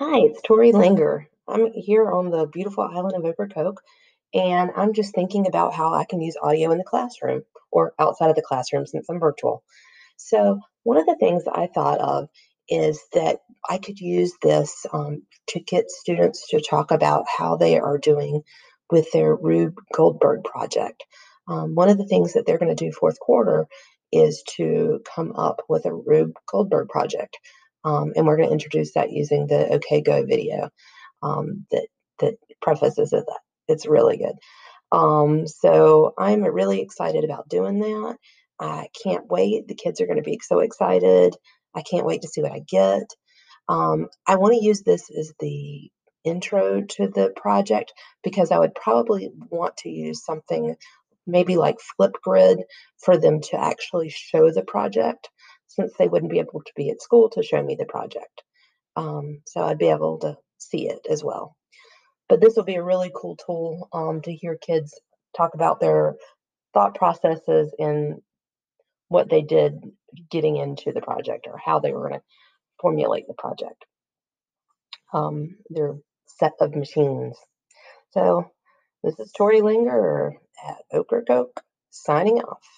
Hi, it's Tori Langer. I'm here on the beautiful island of Ocracoke, and I'm just thinking about how I can use audio in the classroom or outside of the classroom since I'm virtual. So, one of the things that I thought of is that I could use this um, to get students to talk about how they are doing with their Rube Goldberg project. Um, one of the things that they're going to do fourth quarter is to come up with a Rube Goldberg project. Um, and we're going to introduce that using the OK Go video um, that that prefaces it. That it's really good. Um, so I'm really excited about doing that. I can't wait. The kids are going to be so excited. I can't wait to see what I get. Um, I want to use this as the intro to the project because I would probably want to use something maybe like Flipgrid for them to actually show the project since they wouldn't be able to be at school to show me the project. Um, so I'd be able to see it as well. But this will be a really cool tool um, to hear kids talk about their thought processes and what they did getting into the project or how they were going to formulate the project. Um, their set of machines. So this is Tori Linger at Ocracoke signing off.